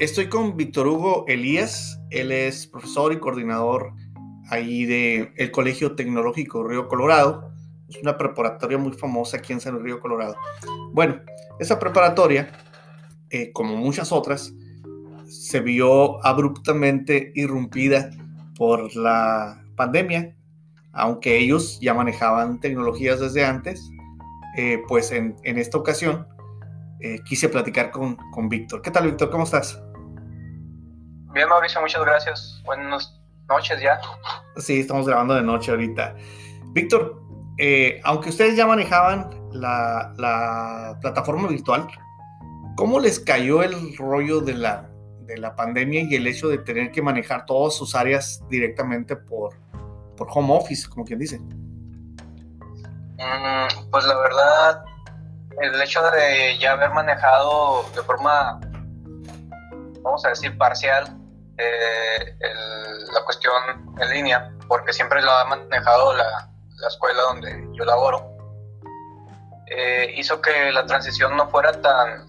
Estoy con Víctor Hugo Elías, él es profesor y coordinador ahí del el Colegio Tecnológico Río Colorado. Es una preparatoria muy famosa aquí en San Río Colorado. Bueno, esa preparatoria, eh, como muchas otras, se vio abruptamente irrumpida por la pandemia, aunque ellos ya manejaban tecnologías desde antes, eh, pues en, en, esta ocasión eh, quise platicar con, con Víctor. ¿Qué tal, Víctor? ¿Cómo estás? Bien, Mauricio, muchas gracias. Buenas noches ya. Sí, estamos grabando de noche ahorita. Víctor, eh, aunque ustedes ya manejaban la, la, plataforma virtual, ¿cómo les cayó el rollo de la, de la pandemia y el hecho de tener que manejar todas sus áreas directamente por, por home office, como quien dice? Mm, pues la verdad, el hecho de ya haber manejado de forma, vamos a decir, parcial eh, la cuestión en línea, porque siempre lo ha manejado la, la escuela donde yo laboro, eh, hizo que la transición no fuera tan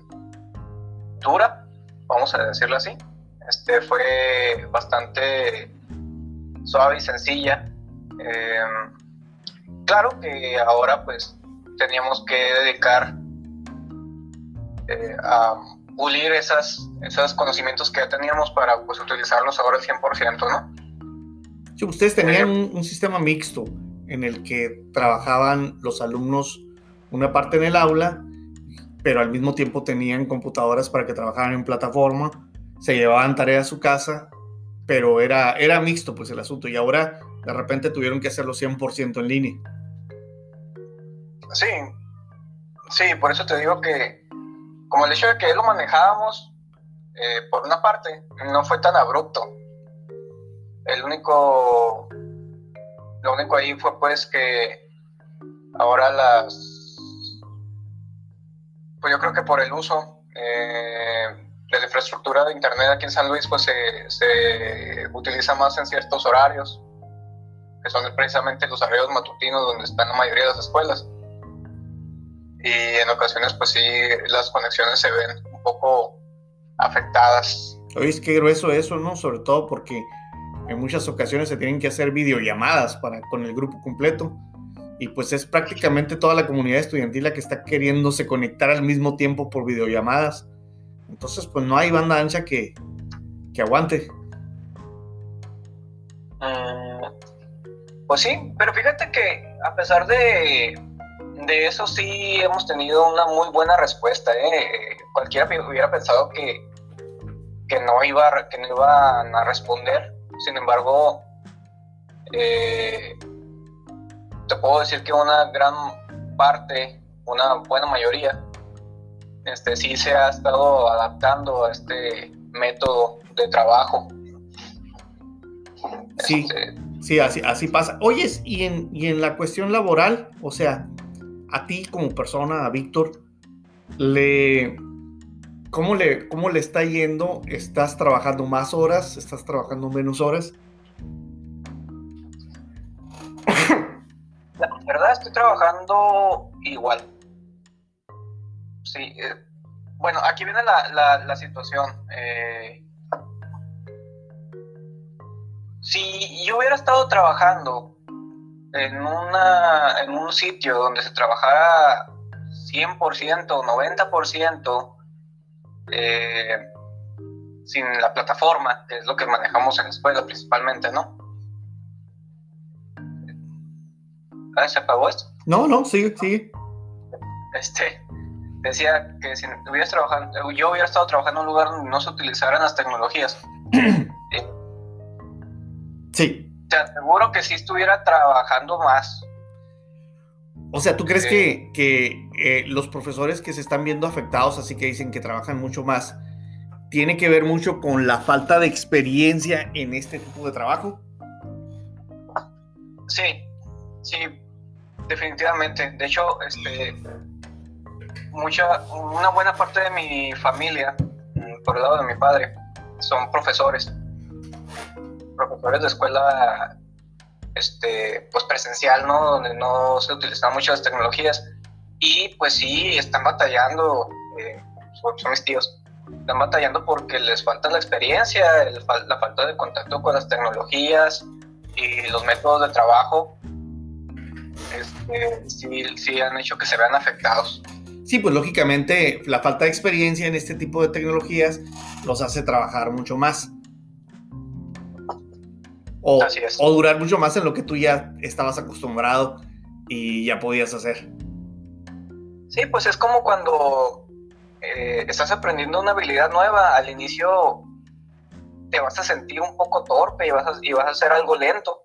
dura, vamos a decirlo así. Este fue bastante suave y sencilla. Eh, claro que ahora pues teníamos que dedicar a pulir esas, esos conocimientos que ya teníamos para pues, utilizarlos ahora al 100%, ¿no? Sí, ustedes tenían un, un, sistema mixto en el que trabajaban los alumnos una parte en el aula, pero al mismo tiempo tenían computadoras para que trabajaran en plataforma, se llevaban tareas a su casa, pero era, era mixto pues el asunto y ahora de repente tuvieron que hacerlo 100% en línea. Sí, sí, por eso te digo que como el hecho de que lo manejábamos, eh, por una parte, no fue tan abrupto. El único, lo único ahí fue pues que ahora las, pues yo creo que por el uso eh, de la infraestructura de internet aquí en San Luis, pues se, se utiliza más en ciertos horarios, que son precisamente los horarios matutinos donde están la mayoría de las escuelas y en ocasiones pues sí las conexiones se ven un poco afectadas. Oye, es que grueso eso, ¿no? Sobre todo porque en muchas ocasiones se tienen que hacer videollamadas para, con el grupo completo y pues es prácticamente toda la comunidad estudiantil la que está queriéndose conectar al mismo tiempo por videollamadas. Entonces pues no hay banda ancha que, que aguante. Mm, pues sí, pero fíjate que a pesar de de eso sí hemos tenido una muy buena respuesta. ¿eh? Cualquiera hubiera pensado que, que, no iba, que no iban a responder. Sin embargo, eh, te puedo decir que una gran parte, una buena mayoría, este, sí se ha estado adaptando a este método de trabajo. Sí, este, sí, así, así pasa. Oyes, y en, y en la cuestión laboral, o sea, a ti como persona, a Víctor, le, ¿cómo, le, ¿cómo le está yendo? ¿Estás trabajando más horas? ¿Estás trabajando menos horas? La verdad estoy trabajando igual. Sí, eh, bueno, aquí viene la, situación. Eh, si yo hubiera estado trabajando en, una, en un sitio donde se trabajara 100%, 90% eh, sin la plataforma, que es lo que manejamos en la escuela principalmente, ¿no? ¿Ah, ¿Se apagó esto? No, no, sigue, sigue. Este, decía que si hubieras trabajado, yo hubiera estado trabajando en un lugar donde no se utilizaran las tecnologías. sí te aseguro que si estuviera trabajando más. O sea, ¿tú crees que, que eh, los profesores que se están viendo afectados, así que dicen que trabajan mucho más, tiene que ver mucho con la falta de experiencia en este tipo de trabajo? Sí, sí, definitivamente. De hecho, este, mucha, una buena parte de mi familia, mm, por el lado de mi padre, son profesores profesores de escuela este, pues presencial, ¿no? Donde no se utilizan muchas tecnologías. Y pues sí, están batallando, eh, son, mis tíos, están batallando porque les falta la experiencia, la falta de contacto con las tecnologías y los métodos de trabajo. Este, sí, sí han hecho que se vean afectados. Sí, pues lógicamente la falta de experiencia en este tipo de tecnologías los hace trabajar mucho más. O, o durar mucho más en lo que tú ya estabas acostumbrado y ya podías hacer. Sí, pues es como cuando eh, estás aprendiendo una habilidad nueva, al inicio te vas a sentir un poco torpe y vas a, y vas a hacer algo lento,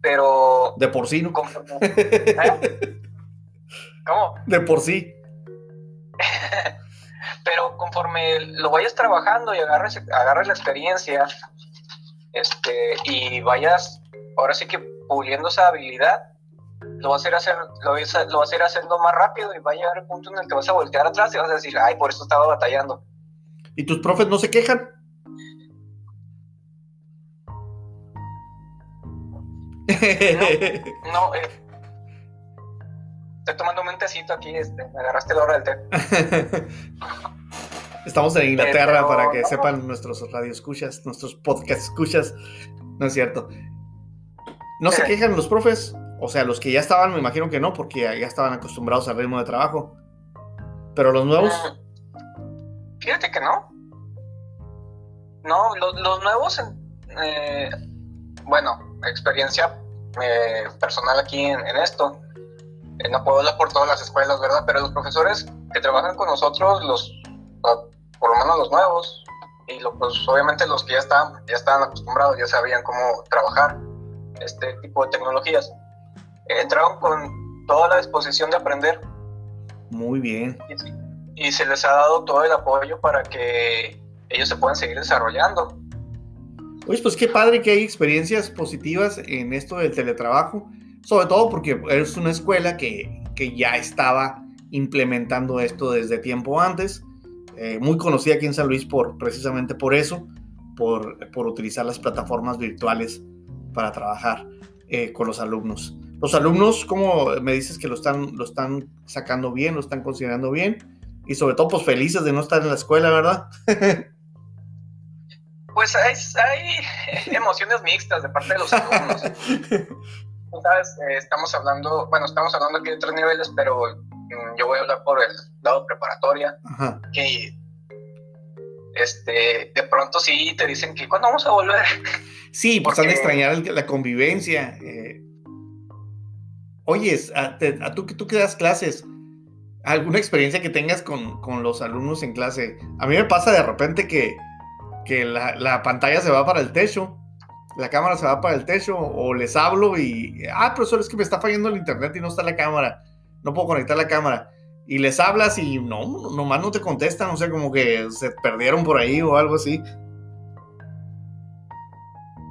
pero... De por sí, ¿no? ¿Eh? ¿Cómo? De por sí. pero conforme lo vayas trabajando y agarres, agarres la experiencia este, y vayas, ahora sí que puliendo esa habilidad, lo vas a ir, hacer, lo, vas a ir haciendo más rápido y va a llegar el punto en el que vas a voltear atrás y vas a decir, ay, por eso estaba batallando. ¿Y tus profes no se quejan? No, eh, estoy tomando un tecito aquí, este, me agarraste la hora del té. Estamos en Inglaterra para que sepan nuestros radioescuchas, nuestros podcast escuchas. No es cierto. ¿No se quejan los profes? O sea, los que ya estaban, me imagino que no, porque ya estaban acostumbrados al ritmo de trabajo. Pero los nuevos. Mm, fíjate que no. No, los, nuevos, eh, bueno, experiencia eh, personal aquí en, esto. Eh, no puedo hablar por todas las escuelas, ¿verdad? Pero los profesores que trabajan con nosotros, los, por lo menos los nuevos, y pues obviamente los que ya estaban, ya estaban acostumbrados, ya sabían cómo trabajar este tipo de tecnologías entraron con toda la disposición de aprender. Muy bien. Y, se les ha dado todo el apoyo para que ellos se puedan seguir desarrollando. Oye, pues qué padre que hay experiencias positivas en esto del teletrabajo, sobre todo porque es una escuela que, que ya estaba implementando esto desde tiempo antes, eh, muy conocida aquí en San Luis por, precisamente por eso, por, por utilizar las plataformas virtuales para trabajar eh, con los alumnos. Los alumnos, ¿cómo me dices que lo están, lo están sacando bien, lo están considerando bien? Y sobre todo, pues felices de no estar en la escuela, ¿verdad? pues hay, emociones mixtas de parte de los alumnos. ¿Sabes? Eh, estamos hablando, bueno, estamos hablando aquí de tres niveles, pero yo voy a hablar por el lado preparatoria, que este, de pronto sí te dicen que cuando vamos a volver. Sí, pues han de extrañar la convivencia. Eh, Oyes, a, tú, tú que das clases, ¿alguna experiencia que tengas con, los alumnos en clase? A mí me pasa de repente que, la, pantalla se va para el techo, la cámara se va para el techo, o les hablo y, ah, profesor, es que me está fallando el internet y no está la cámara, no puedo conectar la cámara. Y les hablas y no, nomás no te contestan, o sea, como que se perdieron por ahí o algo así.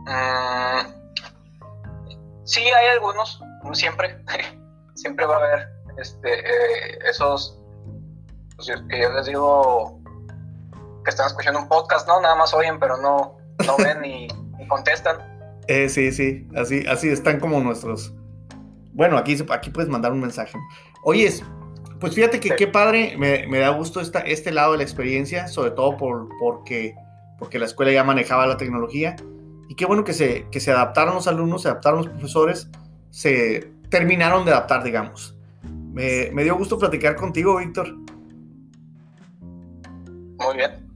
Mm, sí, hay algunos, siempre, siempre va a haber este, eh, esos pues, que yo les digo que están escuchando un podcast, ¿no? Nada más oyen, pero no, no ven ni, contestan. Eh, sí, sí, así, así están como nuestros. Bueno, aquí, aquí puedes mandar un mensaje. Oyes, pues fíjate que qué padre, me, da gusto esta, este lado de la experiencia, sobre todo por, porque, porque la escuela ya manejaba la tecnología. Y qué bueno que se, que se adaptaron los alumnos, se adaptaron los profesores se terminaron de adaptar, digamos. Me, dio gusto platicar contigo, Víctor. Muy bien.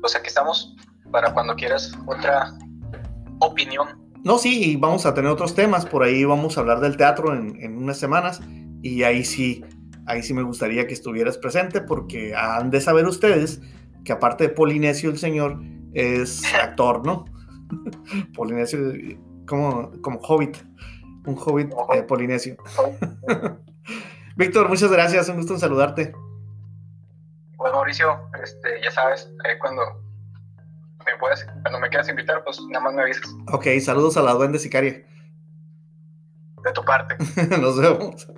Pues aquí estamos para cuando quieras otra opinión. No, sí, vamos a tener otros temas. Por ahí vamos a hablar del teatro en, unas semanas. Y ahí sí, ahí sí me gustaría que estuvieras presente porque han de saber ustedes que aparte de Polinesio el señor es actor, ¿no? Polinesio como, como hobbit un hobbit eh, polinesio. Víctor, muchas gracias, un gusto saludarte. Bueno, Mauricio, este, ya sabes, eh, cuando me cuando me quieras invitar, pues nada más me avisas. Ok, saludos a la duende sicaria. De tu parte. Nos vemos.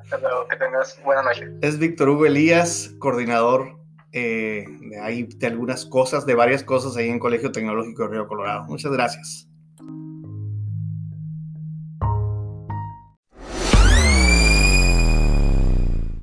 Hasta luego, que tengas buena noche. Es Víctor Hugo Elías, coordinador eh, de, ahí, de algunas cosas, de varias cosas ahí en Colegio Tecnológico de Río Colorado. Muchas gracias.